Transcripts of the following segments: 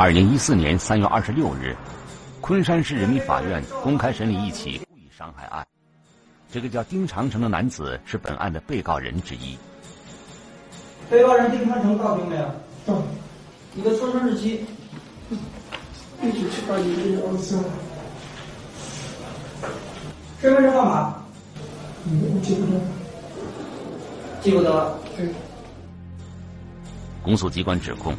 二零一四年三月二十六日，昆山市人民法院公开审理一起故意伤害案。这个叫丁长城的男子是本案的被告人之一。被告人丁长城到庭没有？到。你的出生日期？一九七八年一月二十三。身份证号码？嗯，我记不得。记不得。对。公诉机关指控。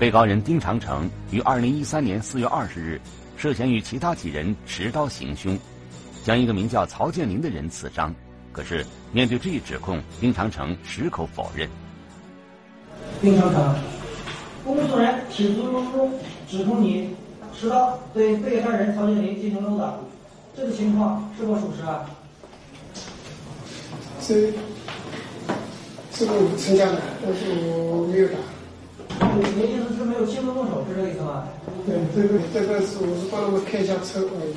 被告人丁长城于二零一三年四月二十日涉嫌与其他几人持刀行凶，将一个名叫曹建林的人刺伤。可是面对这一指控，丁长城矢口否认。丁长城，公诉人起诉书中指控你持刀对被害人曹建林进行殴打，这个情况是否属实啊？是，是我参加的，但是我没有打。你的意思是没有亲自动手，是这个意思吗？对，这个这个是我是帮他们开一下车而已。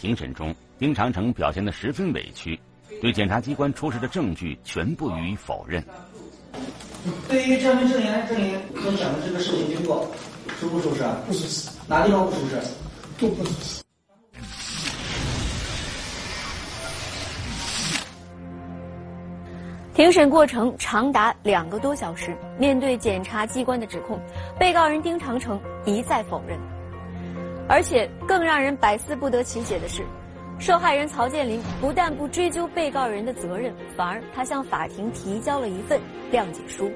庭审中，丁长城表现得十分委屈，对检察机关出示的证据全部予以否认。对于证明证言证言所讲的这个事情经过，属不属实？不属实。哪地方不属实？都不属实。庭审过程长达两个多小时，面对检察机关的指控，被告人丁长城一再否认。而且更让人百思不得其解的是，受害人曹建林不但不追究被告人的责任，反而他向法庭提交了一份谅解书。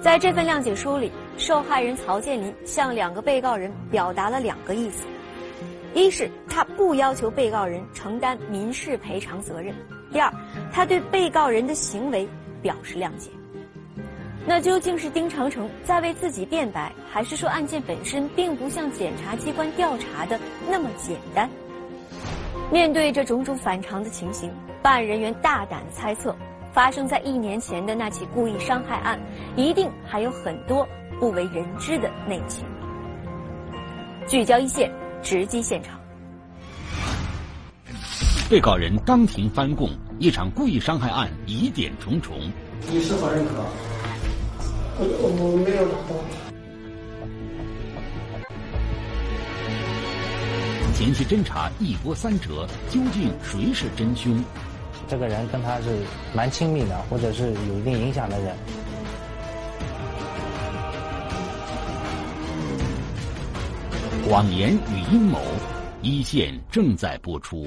在这份谅解书里，受害人曹建林向两个被告人表达了两个意思：一是他不要求被告人承担民事赔偿责任。第二，他对被告人的行为表示谅解。那究竟是丁长城在为自己辩白，还是说案件本身并不像检察机关调查的那么简单？面对这种种反常的情形，办案人员大胆猜测，发生在一年前的那起故意伤害案，一定还有很多不为人知的内情。聚焦一线，直击现场。被告人当庭翻供，一场故意伤害案疑点重重。你是否认可？我我没有拿到。前期侦查一波三折，究竟谁是真凶？这个人跟他是蛮亲密的，或者是有一定影响的人。谎言与阴谋，一线正在播出。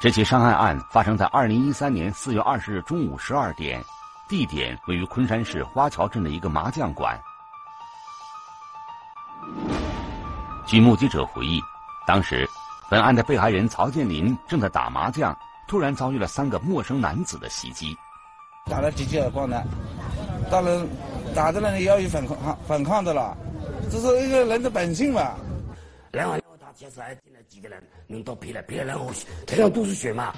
这起伤害案发生在二零一三年四月二十日中午十二点，地点位于昆山市花桥镇的一个麻将馆。据目击者回忆，当时本案的被害人曹建林正在打麻将，突然遭遇了三个陌生男子的袭击，打了几记耳光呢，当然打的人要有反抗反抗的了，这是一个人的本性嘛。然后。其实还进来几个人，人都赔了，赔了，然后头上都是血嘛。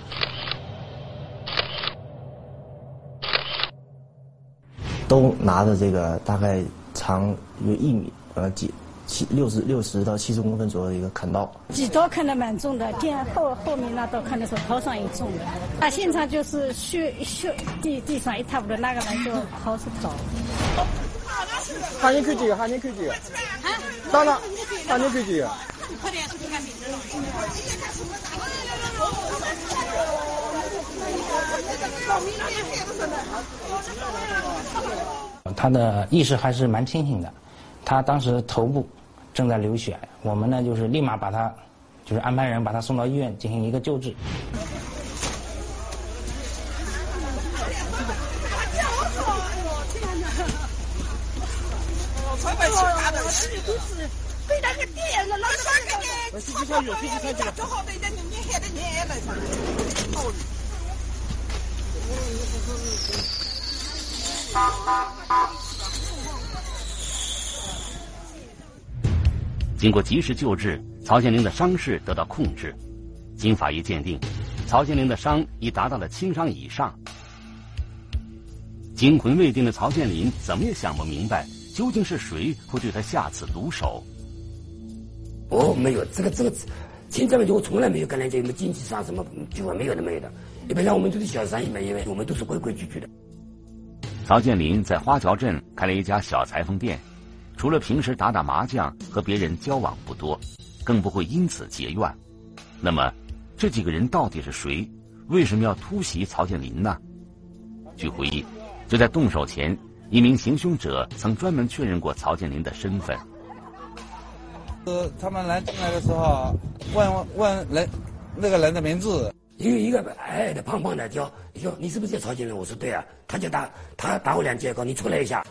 都拿着这个大概长有一米，呃，几七六十六十到七十公分左右的一个砍刀。几刀砍得蛮重的，见后后面那刀砍的时候头上也重的。他现场就是血血地地上一塌糊涂，那个人就跑出走。喊你去几个？喊你去几个？到了，喊你去几个？他的意识还是蛮清醒的，他当时头部正在流血，我们呢就是立马把他，就是安排人把他送到医院进行一个救治。经过及时救治，曹建林的伤势得到控制。经法医鉴定，曹建林的伤已达到了轻伤以上。惊魂未定的曹建林怎么也想不明白，究竟是谁会对他下此毒手？哦，没有这个这个，亲这问题我从来没有跟人家什么经济上什么计划没有的没有的。一般上我们都是小生意嘛，因为我们都是规规矩矩的。曹建林在花桥镇开了一家小裁缝店，除了平时打打麻将和别人交往不多，更不会因此结怨。那么，这几个人到底是谁？为什么要突袭曹建林呢？据回忆，就在动手前，一名行凶者曾专门确认过曹建林的身份。呃，他们来进来的时候，问问人那个人的名字。因为一个矮矮的、胖胖的叫，说你是不是叫曹建林？我说对啊，他就打他打我两记，告你出来一下。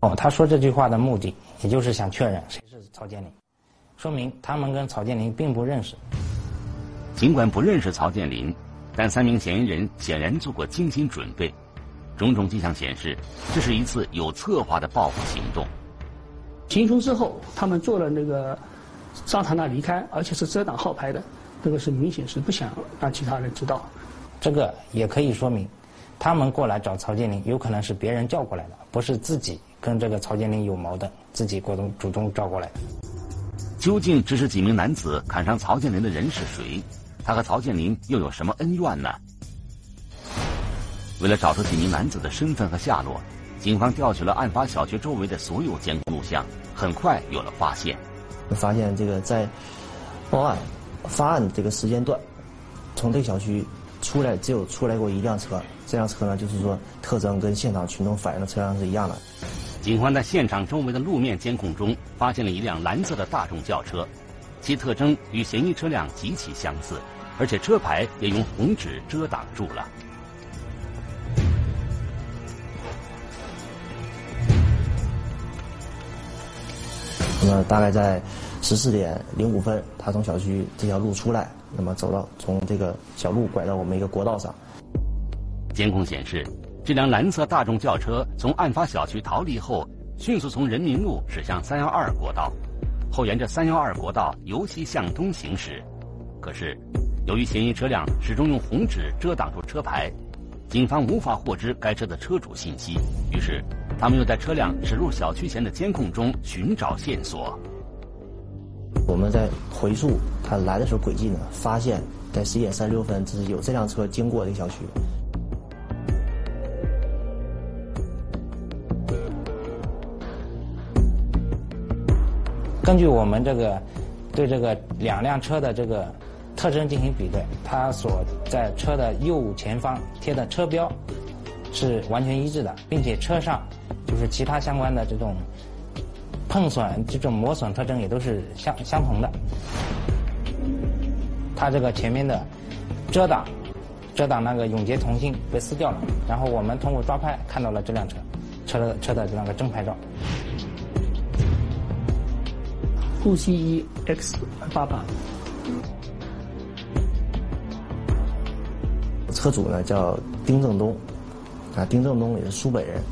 哦，他说这句话的目的，也就是想确认谁是曹建林，说明他们跟曹建林并不认识。尽管不认识曹建林，但三名嫌疑人显然做过精心准备，种种迹象显示，这是一次有策划的报复行动。行凶之后，他们做了那个。桑塔纳离开，而且是遮挡号牌的，这个是明显是不想让其他人知道。这个也可以说明，他们过来找曹建林，有可能是别人叫过来的，不是自己跟这个曹建林有矛盾，自己主动主动招过来的。究竟指使几名男子砍伤曹建林的人是谁？他和曹建林又有什么恩怨呢？为了找出几名男子的身份和下落，警方调取了案发小区周围的所有监控录像，很快有了发现。发现这个在报案发案这个时间段，从这个小区出来只有出来过一辆车，这辆车呢就是说特征跟现场群众反映的车辆是一样的。警方在现场周围的路面监控中发现了一辆蓝色的大众轿车，其特征与嫌疑车辆极其相似，而且车牌也用红纸遮挡住了。那么大概在十四点零五分，他从小区这条路出来，那么走到从这个小路拐到我们一个国道上。监控显示，这辆蓝色大众轿车从案发小区逃离后，迅速从人民路驶向三幺二国道，后沿着三幺二国道由西向东行驶。可是，由于嫌疑车辆始终用红纸遮挡住车牌，警方无法获知该车的车主信息。于是。他们又在车辆驶入小区前的监控中寻找线索。我们在回溯他来的时候轨迹呢，发现，在十一点三十六分，只是有这辆车经过这个小区。根据我们这个对这个两辆车的这个特征进行比对，它所在车的右前方贴的车标是完全一致的，并且车上。就是其他相关的这种碰损、这种磨损特征也都是相相同的。它这个前面的遮挡、遮挡那个永杰同心被撕掉了，然后我们通过抓拍看到了这辆车车的车的那个真牌照。沪 C 一 X 八八。车主呢叫丁正东，啊，丁正东也是苏北人。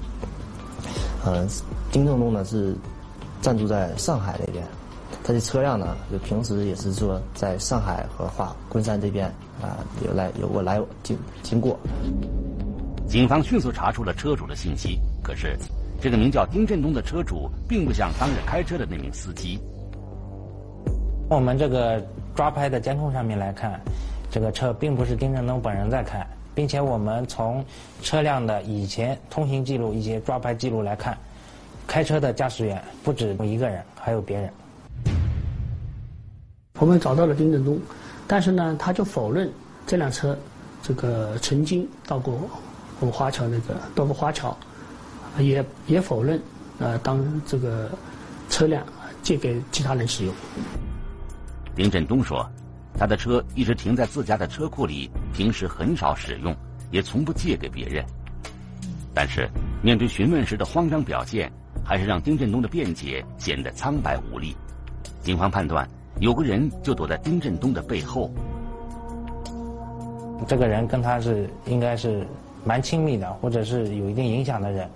呃，丁正东呢是暂住在上海那边，他的车辆呢就平时也是说在上海和华昆山这边啊有来有过来经经过。警方迅速查出了车主的信息，可是这个名叫丁振东的车主并不像当日开车的那名司机。我们这个抓拍的监控上面来看，这个车并不是丁振东本人在开。并且我们从车辆的以前通行记录、一些抓拍记录来看，开车的驾驶员不止一个人，还有别人。我们找到了丁振东，但是呢，他就否认这辆车这个曾经到过我们华侨那个到过华侨，也也否认呃当这个车辆借给其他人使用。丁振东说。他的车一直停在自家的车库里，平时很少使用，也从不借给别人。但是，面对询问时的慌张表现，还是让丁振东的辩解显得苍白无力。警方判断，有个人就躲在丁振东的背后。这个人跟他是应该是蛮亲密的，或者是有一定影响的人，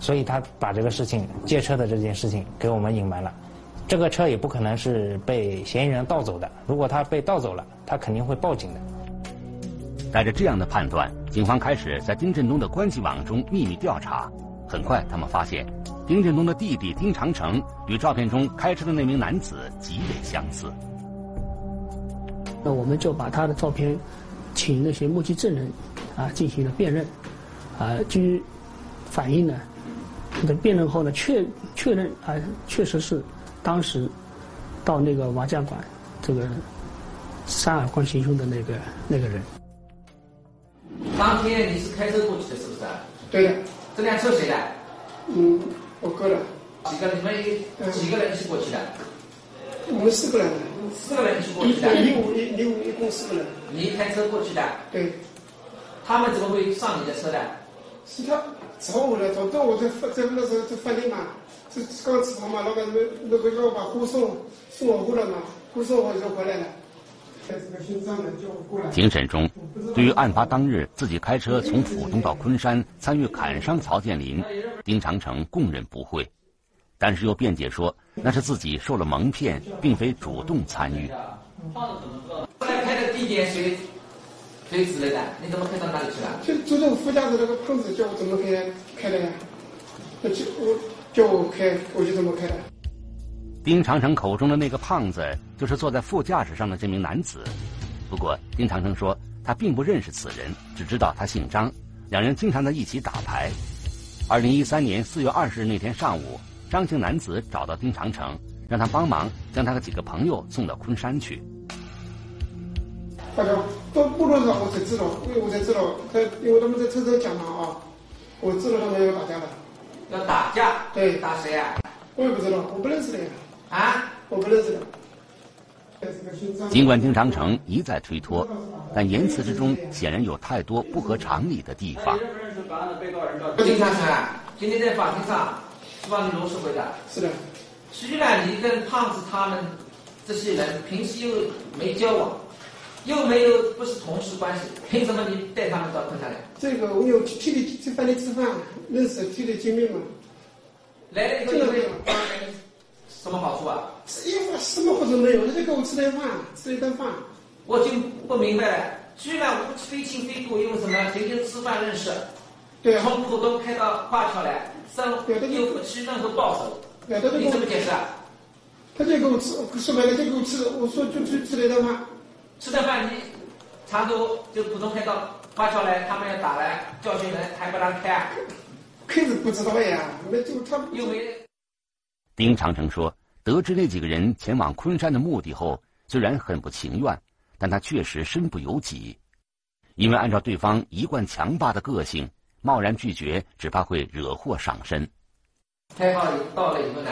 所以他把这个事情借车的这件事情给我们隐瞒了。这个车也不可能是被嫌疑人盗走的。如果他被盗走了，他肯定会报警的。带着这样的判断，警方开始在丁振东的关系网中秘密调查。很快，他们发现丁振东的弟弟丁长城与照片中开车的那名男子极为相似。那我们就把他的照片请那些目击证人啊进行了辨认，啊，据反映呢，的辨认后呢，确确认啊，确实是当时到那个麻将馆这个三耳光行凶的那个那个人。当天你是开车过去的，是不是？对的。这辆车谁的？嗯，我哥的。几个人？你们几个人一起过去的？我们四个人。四个人一起过去的。一五一一五一共四个人。你开车过去的？对。他们怎么会上你的车的？是他找我的，找到我在在那时候在饭店嘛，这刚吃完嘛，老板那那个要把货送送我过来嘛，货送我就回来了。庭审中，对于案发当日自己开车从浦东到昆山参与砍伤曹建林，丁长城供认不讳，但是又辩解说那是自己受了蒙骗，并非主动参与。后来开的地点谁谁指的？你怎么开到哪里去了？就坐在副驾驶那个胖子叫我怎么开开的呀？那就我叫我开，我就这么开的。丁长城口中的那个胖子，就是坐在副驾驶上的这名男子。不过，丁长城说他并不认识此人，只知道他姓张，两人经常在一起打牌。二零一三年四月二十日那天上午，张姓男子找到丁长城，让他帮忙将他和几个朋友送到昆山去。大家都不多少，我才知道，因为我才知道，他因为他们在车上讲嘛啊，我知道他们要打架了。要打架？对，打谁啊？我也不知道，我不认识的呀。啊，我不认识。尽管丁长城一再推脱，但言辞之中显然有太多不合常理的地方。丁长城，今天在法庭上是帮你如实回答。是的。虽然你跟胖子他们这些人平时又没交往，又没有不是同事关系，凭什么你带他们到昆山来？这个我有替你去饭店吃饭，认识替你见面嘛。来了以后有没有？什么好处啊？吃一饭什么好处没有，他就给我吃顿饭，吃一顿饭。我就不明白了，居然非亲非故，因为什么？天天吃饭认识，对啊，从浦东开到华侨来，生又不吃任何报酬，你怎么解释啊？他就给我吃，说白了就给我吃，我说就去吃了一顿饭。吃顿饭，你常州就浦东开到华侨来，他们要打来教训人，还不让开？啊开是不知道呀，那就他又没。丁长城说：“得知那几个人前往昆山的目的后，虽然很不情愿，但他确实身不由己，因为按照对方一贯强霸的个性，贸然拒绝只怕会惹祸上身。”开号到了以后呢？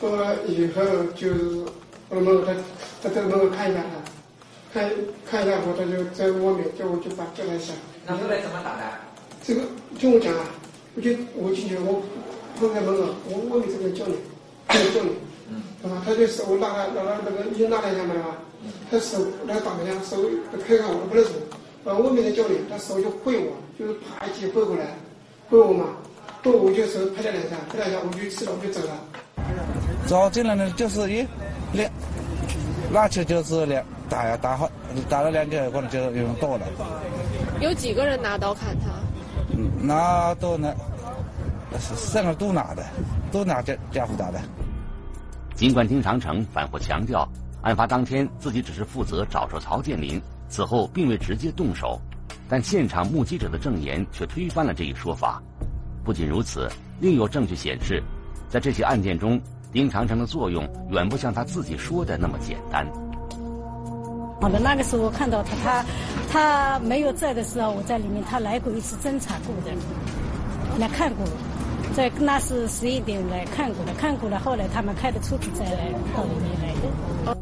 到了以后就是我门口，他他在门口看一下，看看一下后，他就在外面叫我就把叫他一下。那后来怎么打的？这个听我讲啊，我就我进去我。放在门口，我外面这边叫你，叫你，对吧？他就手拉了拉了那个又拉了一下嘛？他手来打一下，手拍开我都不认识，呃，外面在叫你，他手就挥我，就是啪一记挥过来，挥我嘛，挥我就手拍了两下，拍两下我就吃了，我就走了。走进来呢，就是一两，拿起就是两打呀，打好打了两个，可能就有人到了。有几个人拿刀砍他？拿刀呢？三个都拿的，都拿这家伙打的。尽管丁长城反复强调，案发当天自己只是负责找出曹建林，此后并未直接动手，但现场目击者的证言却推翻了这一说法。不仅如此，另有证据显示，在这起案件中，丁长城的作用远不像他自己说的那么简单。好的，那个时候我看到他，他他没有在的时候，我在里面，他来过一次侦查过的，来看过。在那是十一点来看过的，看过了，后来他们开的车子再来到里面来的。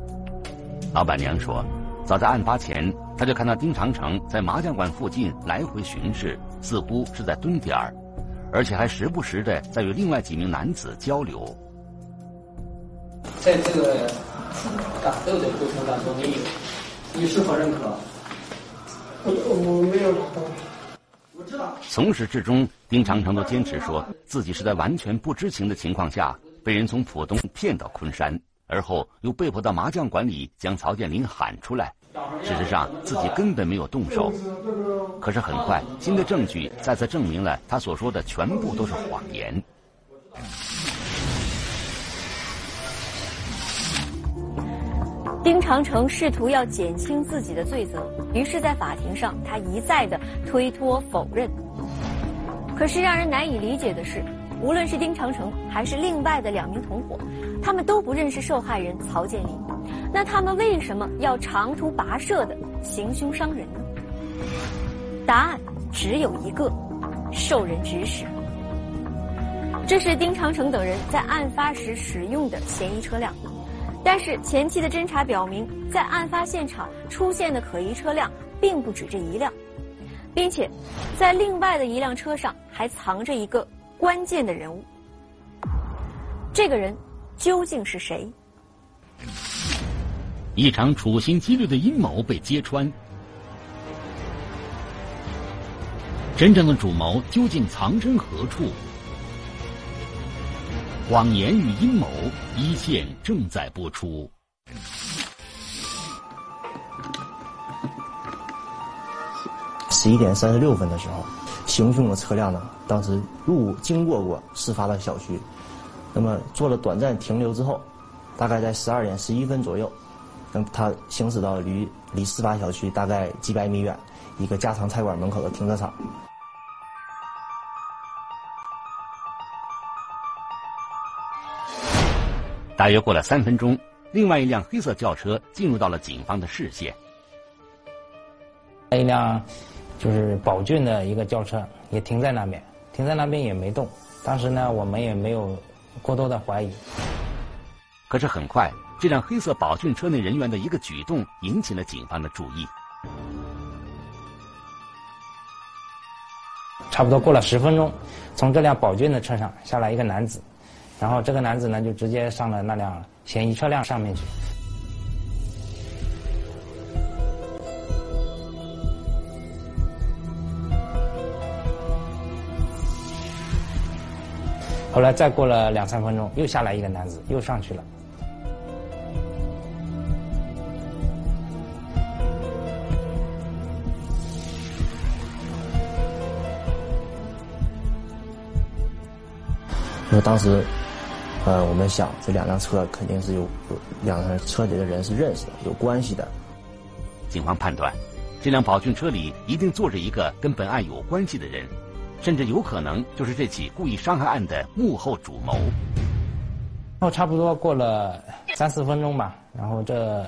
老板娘说，早在案发前，她就看到丁长城在麻将馆附近来回巡视，似乎是在蹲点儿，而且还时不时的在与另外几名男子交流。在这个打斗的过程当中，你你是否认可？我我没有打斗。从始至终，丁长成都坚持说自己是在完全不知情的情况下被人从浦东骗到昆山，而后又被迫到麻将馆里将曹建林喊出来。事实上，自己根本没有动手。可是很快，新的证据再次证明了他所说的全部都是谎言。丁长城试图要减轻自己的罪责，于是，在法庭上，他一再的推脱否认。可是，让人难以理解的是，无论是丁长城还是另外的两名同伙，他们都不认识受害人曹建林。那他们为什么要长途跋涉的行凶伤人呢？答案只有一个：受人指使。这是丁长城等人在案发时使用的嫌疑车辆。但是前期的侦查表明，在案发现场出现的可疑车辆并不止这一辆，并且在另外的一辆车上还藏着一个关键的人物。这个人究竟是谁？一场处心积虑的阴谋被揭穿，真正的主谋究竟藏身何处？谎言与阴谋，一线正在播出。十一点三十六分的时候，行凶的车辆呢，当时路经过过事发的小区，那么做了短暂停留之后，大概在十二点十一分左右，那么他行驶到离离事发小区大概几百米远一个家常菜馆门口的停车场。大约过了三分钟，另外一辆黑色轿车进入到了警方的视线。一辆就是宝骏的一个轿车也停在那边，停在那边也没动。当时呢，我们也没有过多的怀疑。可是很快，这辆黑色宝骏车内人员的一个举动引起了警方的注意。差不多过了十分钟，从这辆宝骏的车上下来一个男子。然后这个男子呢，就直接上了那辆嫌疑车辆上面去。后来再过了两三分钟，又下来一个男子，又上去了。因为当时。呃，我们想这两辆车肯定是有有两辆车里的人是认识的，有关系的。警方判断，这辆宝骏车里一定坐着一个跟本案有关系的人，甚至有可能就是这起故意伤害案的幕后主谋。然后差不多过了三四分钟吧，然后这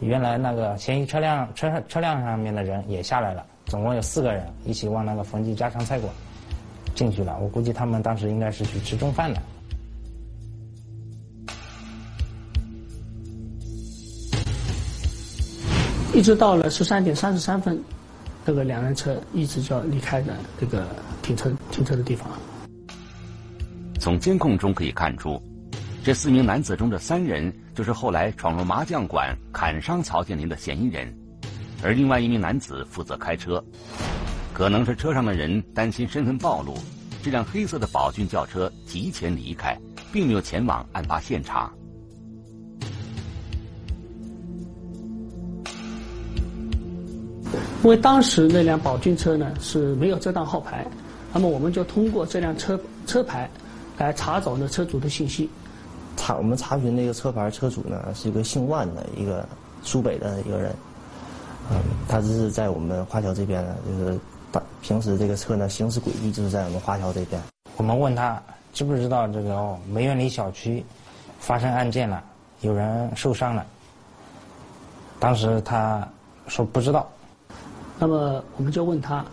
原来那个嫌疑车辆车车辆上面的人也下来了，总共有四个人一起往那个冯记家常菜馆进去了。我估计他们当时应该是去吃中饭的。一直到了十三点三十三分，这个两辆车一直就要离开的这个停车停车的地方。从监控中可以看出，这四名男子中的三人就是后来闯入麻将馆砍伤曹建林的嫌疑人，而另外一名男子负责开车。可能是车上的人担心身份暴露，这辆黑色的宝骏轿车提前离开，并没有前往案发现场。因为当时那辆宝骏车呢是没有遮挡号牌，那么我们就通过这辆车车牌来查找那车主的信息。查我们查询那个车牌车主呢是一个姓万的一个苏北的一个人，嗯，他只是在我们华侨这边呢，就是把平时这个车呢行驶轨迹就是在我们华侨这边。我们问他知不知道这个梅园里小区发生案件了，有人受伤了。当时他说不知道。那么我们就问他，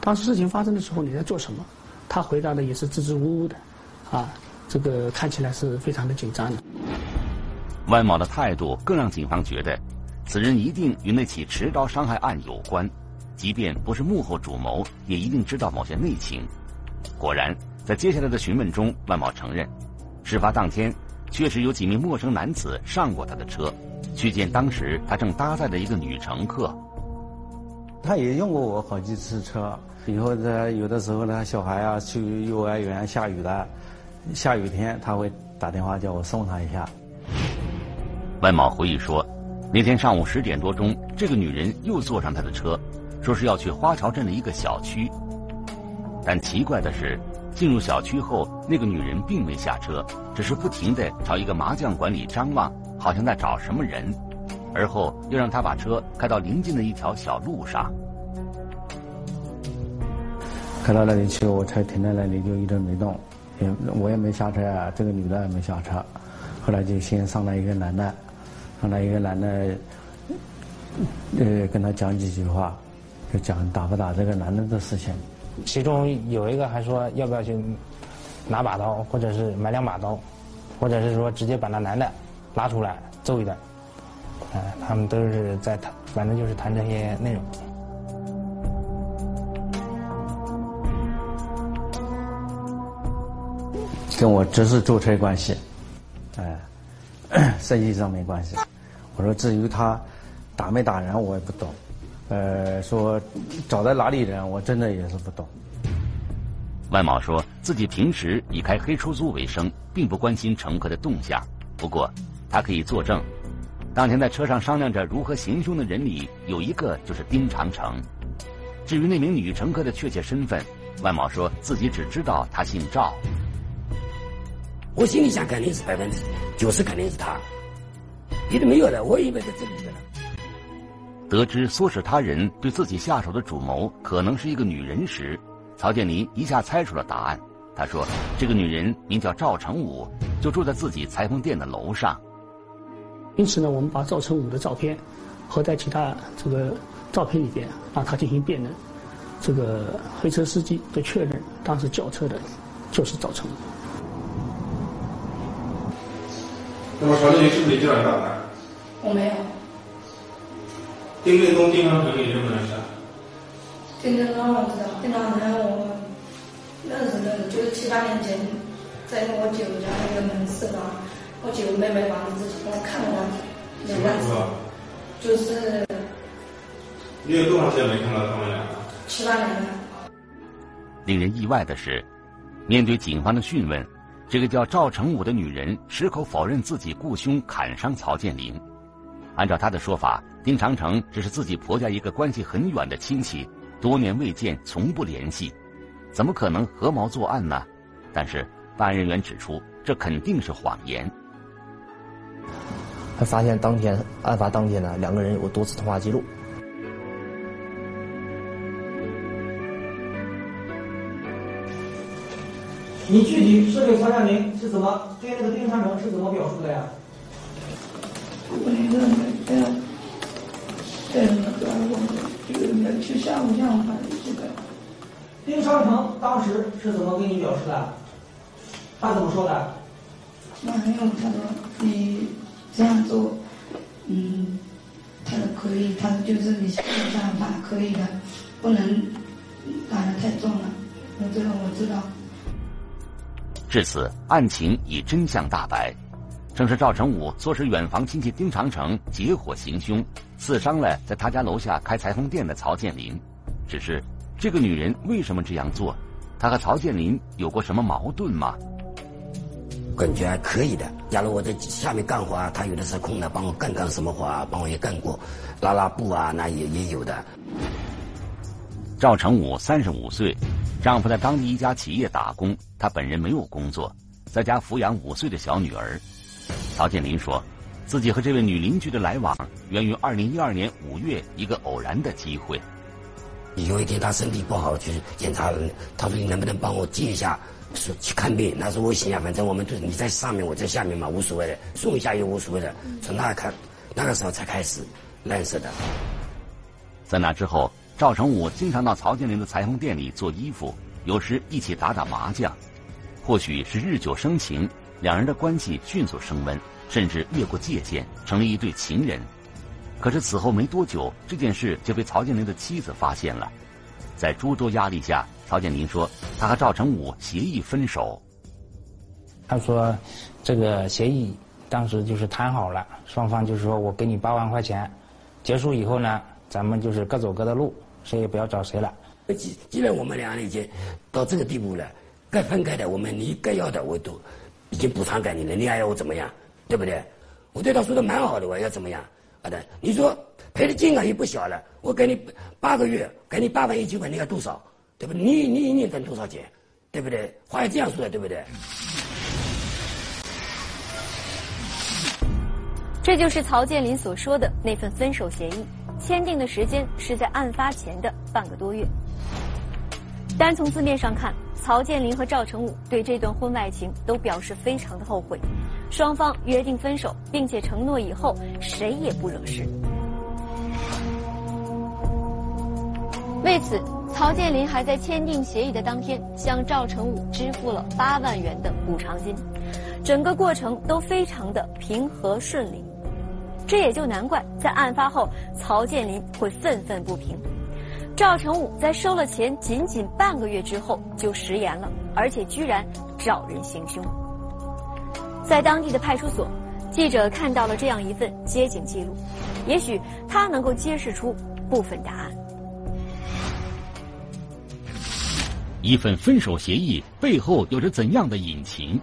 当时事情发生的时候你在做什么？他回答的也是支支吾吾的，啊，这个看起来是非常的紧张的。万某的态度更让警方觉得，此人一定与那起持刀伤害案有关，即便不是幕后主谋，也一定知道某些内情。果然，在接下来的询问中，万某承认，事发当天确实有几名陌生男子上过他的车，去见当时他正搭载的一个女乘客。他也用过我好几次车，以后呢，有的时候呢，小孩啊去幼儿园下雨了，下雨天他会打电话叫我送他一下。万某回忆说，那天上午十点多钟，这个女人又坐上他的车，说是要去花桥镇的一个小区。但奇怪的是，进入小区后，那个女人并没下车，只是不停的朝一个麻将馆里张望，好像在找什么人。而后又让他把车开到临近的一条小路上。开到那里去，我车停在那里就一直没动，也我也没下车啊，这个女的也没下车。后来就先上来一个男的，上来一个男的，呃，跟他讲几句话，就讲打不打这个男的的事情。其中有一个还说要不要去拿把刀，或者是买两把刀，或者是说直接把那男的拉出来揍一顿。哎，他们都是在谈，反正就是谈这些内容。跟我只是租车关系，哎，生意上没关系。我说至于他打没打人，我也不懂。呃，说找在哪里人，我真的也是不懂。万某说自己平时以开黑出租为生，并不关心乘客的动向。不过，他可以作证，当天在车上商量着如何行凶的人里，有一个就是丁长城。至于那名女乘客的确切身份，万某说自己只知道她姓赵。我心里想，肯定是百分之九十，肯定是他，别的没有了。我以为在这里边呢。得知唆使他人对自己下手的主谋可能是一个女人时，曹建林一下猜出了答案。他说：“这个女人名叫赵成武，就住在自己裁缝店的楼上。”因此呢，我们把赵成武的照片和在其他这个照片里边让他进行辨认。这个黑车司机的确认，当时叫车的就是赵成武。那么曹建林是不是你叫你打的？我没有。丁振东、丁长平你认不认识？丁振东我知道，丁长平我认识认识，就是七八年前在我舅家那个门市啊，我姐妹买房子之前我看过他两次，就是。你有多长时间没看到他们俩了？七八年了。令人意外的是，面对警方的讯问。这个叫赵成武的女人矢口否认自己雇凶砍伤曹建林。按照她的说法，丁长城只是自己婆家一个关系很远的亲戚，多年未见，从不联系，怎么可能合谋作案呢？但是办案人员指出，这肯定是谎言。还发现当天案发当天呢，两个人有过多次通话记录。你具体是给曹建林是怎么对那个丁长成是怎么表述的呀？我那个那个，对那个我就是那去下午下午反正这个。丁长成当时是怎么跟你表示的？他怎么说的？那没有，他说你这样做，嗯，他可以，他就是你下午下午打可以的，不能打的太重了。我这个我知道。至此，案情已真相大白，正是赵成武唆使远房亲戚丁长成结伙行凶，刺伤了在他家楼下开裁缝店的曹建林。只是，这个女人为什么这样做？她和曹建林有过什么矛盾吗？感觉还可以的。假如我在下面干活，他有的时候空了，帮我干干什么活啊？帮我也干过，拉拉布啊，那也也有的。赵成武三十五岁。丈夫在当地一家企业打工，他本人没有工作，在家抚养五岁的小女儿。曹建林说，自己和这位女邻居的来往源于二零一二年五月一个偶然的机会。有一天他身体不好去检查，他说你能不能帮我借一下，说去看病。那是我心想，反正我们都你在上面，我在下面嘛，无所谓的，送一下也无所谓的。从那看，那个时候才开始认识的。在那之后。赵成武经常到曹建林的裁缝店里做衣服，有时一起打打麻将。或许是日久生情，两人的关系迅速升温，甚至越过界限，成了一对情人。可是此后没多久，这件事就被曹建林的妻子发现了。在诸多压力下，曹建林说他和赵成武协议分手。他说，这个协议当时就是谈好了，双方就是说我给你八万块钱，结束以后呢，咱们就是各走各的路。谁也不要找谁了。既既然我们俩已经到这个地步了，该分开的，我们你该要的我都已经补偿给你了，你还要我怎么样？对不对？我对他说的蛮好的，我要怎么样？好的，你说赔的金额也不小了，我给你八个月，给你八万一千块，你要多少？对不对？你你一年挣多少钱？对不对？话要这样说的，对不对？这就是曹建林所说的那份分手协议，签订的时间是在案发前的半个多月。单从字面上看，曹建林和赵成武对这段婚外情都表示非常的后悔，双方约定分手，并且承诺以后谁也不惹事。为此，曹建林还在签订协议的当天向赵成武支付了八万元的补偿金，整个过程都非常的平和顺利。这也就难怪在案发后，曹建林会愤愤不平。赵成武在收了钱仅仅半个月之后就食言了，而且居然找人行凶。在当地的派出所，记者看到了这样一份接警记录，也许他能够揭示出部分答案。一份分手协议背后有着怎样的隐情？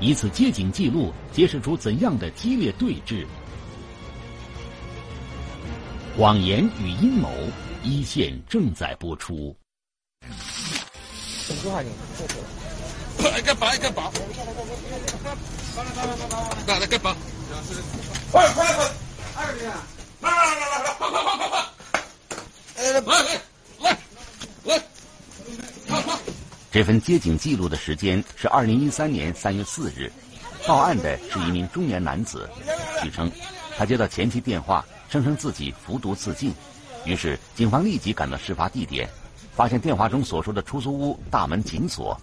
一次接警记录揭示出怎样的激烈对峙？谎言与阴谋，一线正在播出。一个把一个把，来来个把，快快快，二十啊！来来来来来，快快快快快！来来来来。这份接警记录的时间是二零一三年三月四日，报案的是一名中年男子，据称他接到前妻电话，声称自己服毒自尽，于是警方立即赶到事发地点，发现电话中所说的出租屋大门紧锁，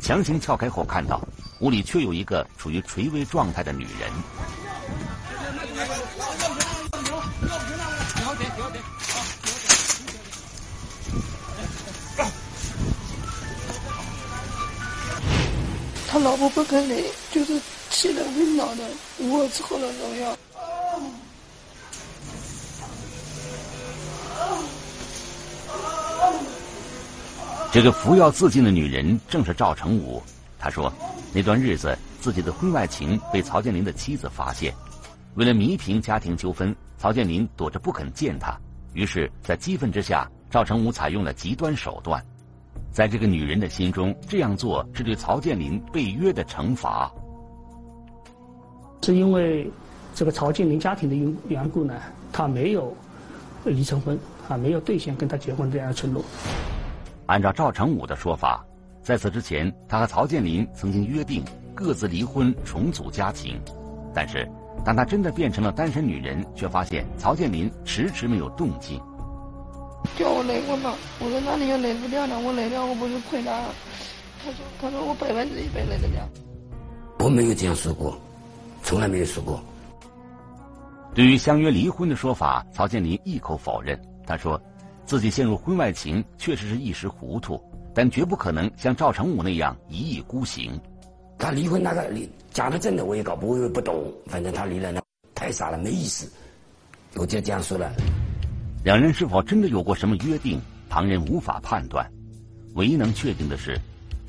强行撬开后看到屋里却有一个处于垂危状态的女人。他老婆不肯来，就是气得晕倒的，我吃了农药。这个服药自尽的女人正是赵成武。他说，那段日子自己的婚外情被曹建林的妻子发现，为了弥平家庭纠纷，曹建林躲着不肯见他。于是，在激愤之下，赵成武采用了极端手段。在这个女人的心中，这样做是对曹建林被约的惩罚。是因为这个曹建林家庭的缘缘故呢，他没有离成婚，啊，没有兑现跟他结婚这样的承诺。按照赵成武的说法，在此之前，他和曹建林曾经约定各自离婚重组家庭，但是当他真的变成了单身女人，却发现曹建林迟迟没有动静。叫我来过嘛？我说那你又来不掉呢？我来了，我不是亏他？他说：“他说我百分之一百来得了。”我没有这样说过，从来没有说过。对于相约离婚的说法，曹建林一口否认。他说，自己陷入婚外情确实是一时糊涂，但绝不可能像赵成武那样一意孤行。他离婚那个离假的真的我也搞不会不懂，反正他离了那太傻了，没意思。我就这样说了。两人是否真的有过什么约定，旁人无法判断。唯一能确定的是，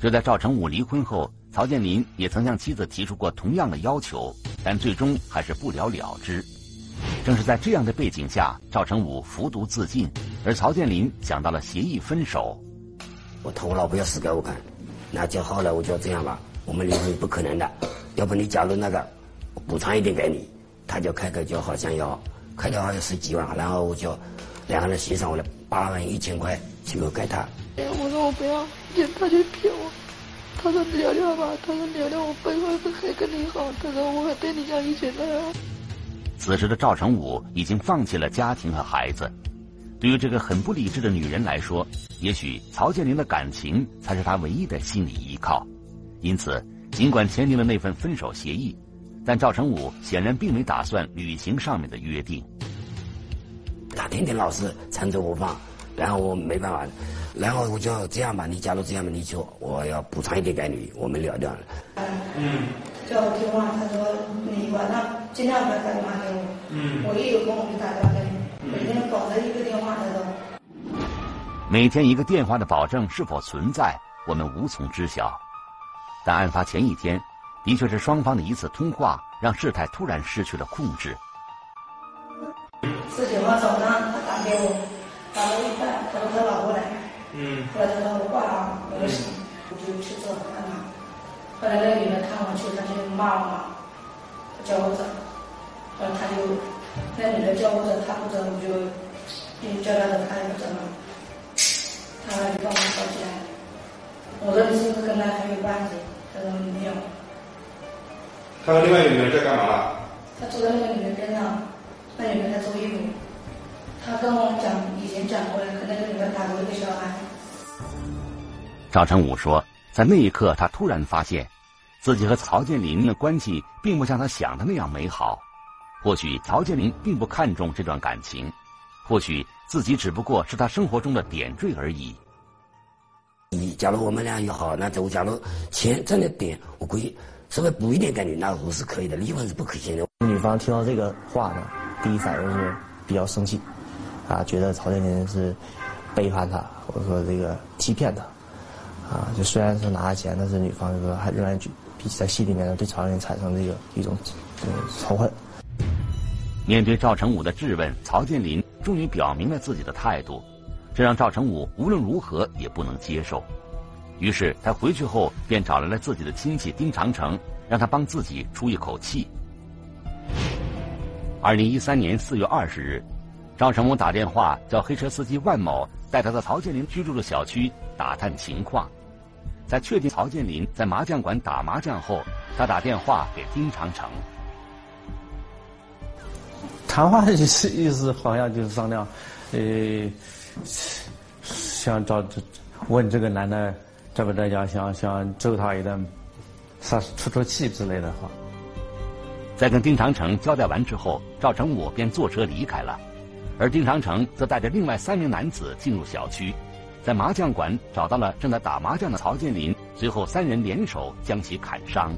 就在赵成武离婚后，曹建林也曾向妻子提出过同样的要求，但最终还是不了了之。正是在这样的背景下，赵成武服毒自尽，而曹建林想到了协议分手。我讨我老婆要死给我看，那就好了，我就这样吧，我们离婚不可能的。要不你假如那个补偿一点给你，他就开口就好像要开的话要十几万，然后我就。两个人协商，我了八万一千块全部给他。哎我说我不要，他就骗我。他说聊聊吧，他说聊聊我本来是还跟你好，他说我还对你像以前那样。此时的赵成武已经放弃了家庭和孩子。对于这个很不理智的女人来说，也许曹建林的感情才是他唯一的心理依靠。因此，尽管签订了那份分手协议，但赵成武显然并没打算履行上面的约定。他天天老是缠着我放，然后我没办法，然后我就这样吧。你假如这样吧，你就我要补偿一点给你，我们聊掉了。嗯。叫我听话，他说你晚上尽量不要打电话给我。嗯。我一有空我就打电话给你，每天保证一个电话，他说。每天一个电话的保证是否存在，我们无从知晓。但案发前一天，的确是双方的一次通话，让事态突然失去了控制。十九号早上，他打给我，打了一半，他说他老婆来，嗯，后来他说我挂了，没有事，我就去做看他。后来那个女的看我去，他就骂我嘛，叫我走，然后他就那女的叫我走，他不走，我就就叫他走，他也不走了，他就把我吵起来。我说你是不是跟他还有关系？他说没有。他和另外一个女人在干嘛？他坐在那个女人边上，那女人在做衣服。他跟我讲，以前讲过了，和那个女的打过一个小孩。赵成武说，在那一刻，他突然发现，自己和曹建林的关系并不像他想的那样美好。或许曹建林并不看重这段感情，或许自己只不过是他生活中的点缀而已。你假如我们俩也好，那我。假如钱真的点，我估计稍微补一点给你，那我是可以的。离婚是不可行的。女方听到这个话呢，第一反应是比较生气，啊，觉得曹建林是背叛她，或者说这个欺骗她，啊，就虽然是拿了钱，但是女方就说还仍然比在戏里面呢对曹建林产生这个一种这个仇恨。面对赵成武的质问，曹建林终于表明了自己的态度，这让赵成武无论如何也不能接受。于是他回去后便找来了自己的亲戚丁长城，让他帮自己出一口气。二零一三年四月二十日，赵成武打电话叫黑车司机万某带他到曹建林居住的小区打探情况。在确定曹建林在麻将馆打麻将后，他打电话给丁长城。谈话的意思意思好像就是商量，呃，想找问这个男的在不在家，想想揍他一顿，撒出出气之类的话。在跟丁长城交代完之后，赵成武便坐车离开了，而丁长城则带着另外三名男子进入小区，在麻将馆找到了正在打麻将的曹建林，随后三人联手将其砍伤，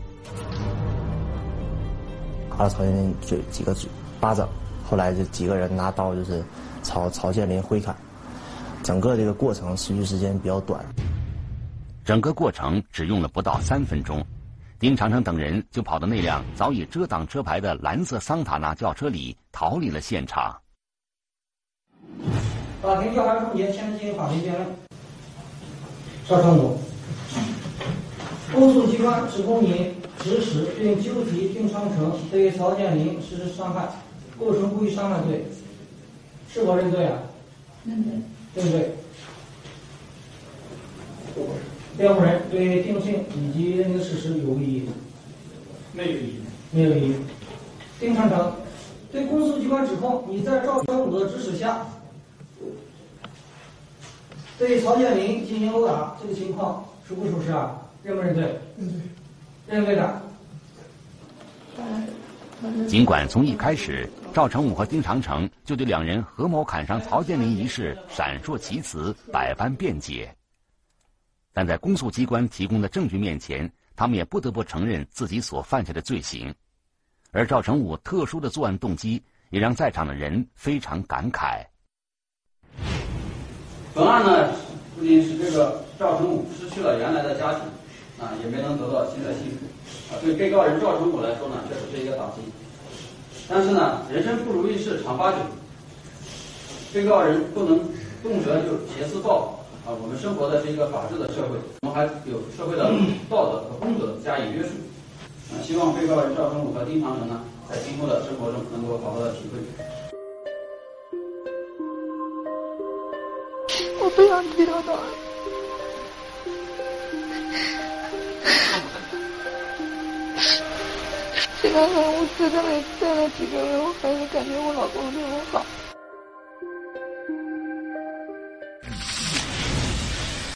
打了曹建林嘴几个嘴巴掌。后来这几个人拿刀就是朝曹建林挥砍，整个这个过程持续时间比较短，整个过程只用了不到三分钟，丁长城等人就跑到那辆早已遮挡车牌的蓝色桑塔纳轿车里逃离了现场。法庭调查终结，现在进行法庭辩论。邵成武，公诉机关指控你指使并纠集丁长成对曹建林实施伤害。构成故意伤害罪，是否认罪啊？认罪。认罪。辩护人对定性以及认定事实有无异议？没有异议。没有异议。丁长成，对公诉机关指控你在赵成武的指使下，对曹建林进行殴打，这个情况属不属实啊？认不认罪？认罪。认罪的。尽管从一开始。赵成武和丁长城就对两人合谋砍伤曹建林一事闪烁其词，百般辩解。但在公诉机关提供的证据面前，他们也不得不承认自己所犯下的罪行。而赵成武特殊的作案动机，也让在场的人非常感慨。本案呢，不仅使这个赵成武失去了原来的家庭，啊，也没能得到新的幸福，啊，对被告人赵成武来说呢，确实是一个打击。但是呢，人生不如意事常八九，被告人不能动辄就挟私报复啊！我们生活的是一个法治的社会，我们还有社会的道德和公德加以约束。啊，希望被告人赵成武和丁长成呢，在今后的生活中能够好好的体会。我不想听到他。现在我在这里待了几个月，我还是感觉我老公对我好。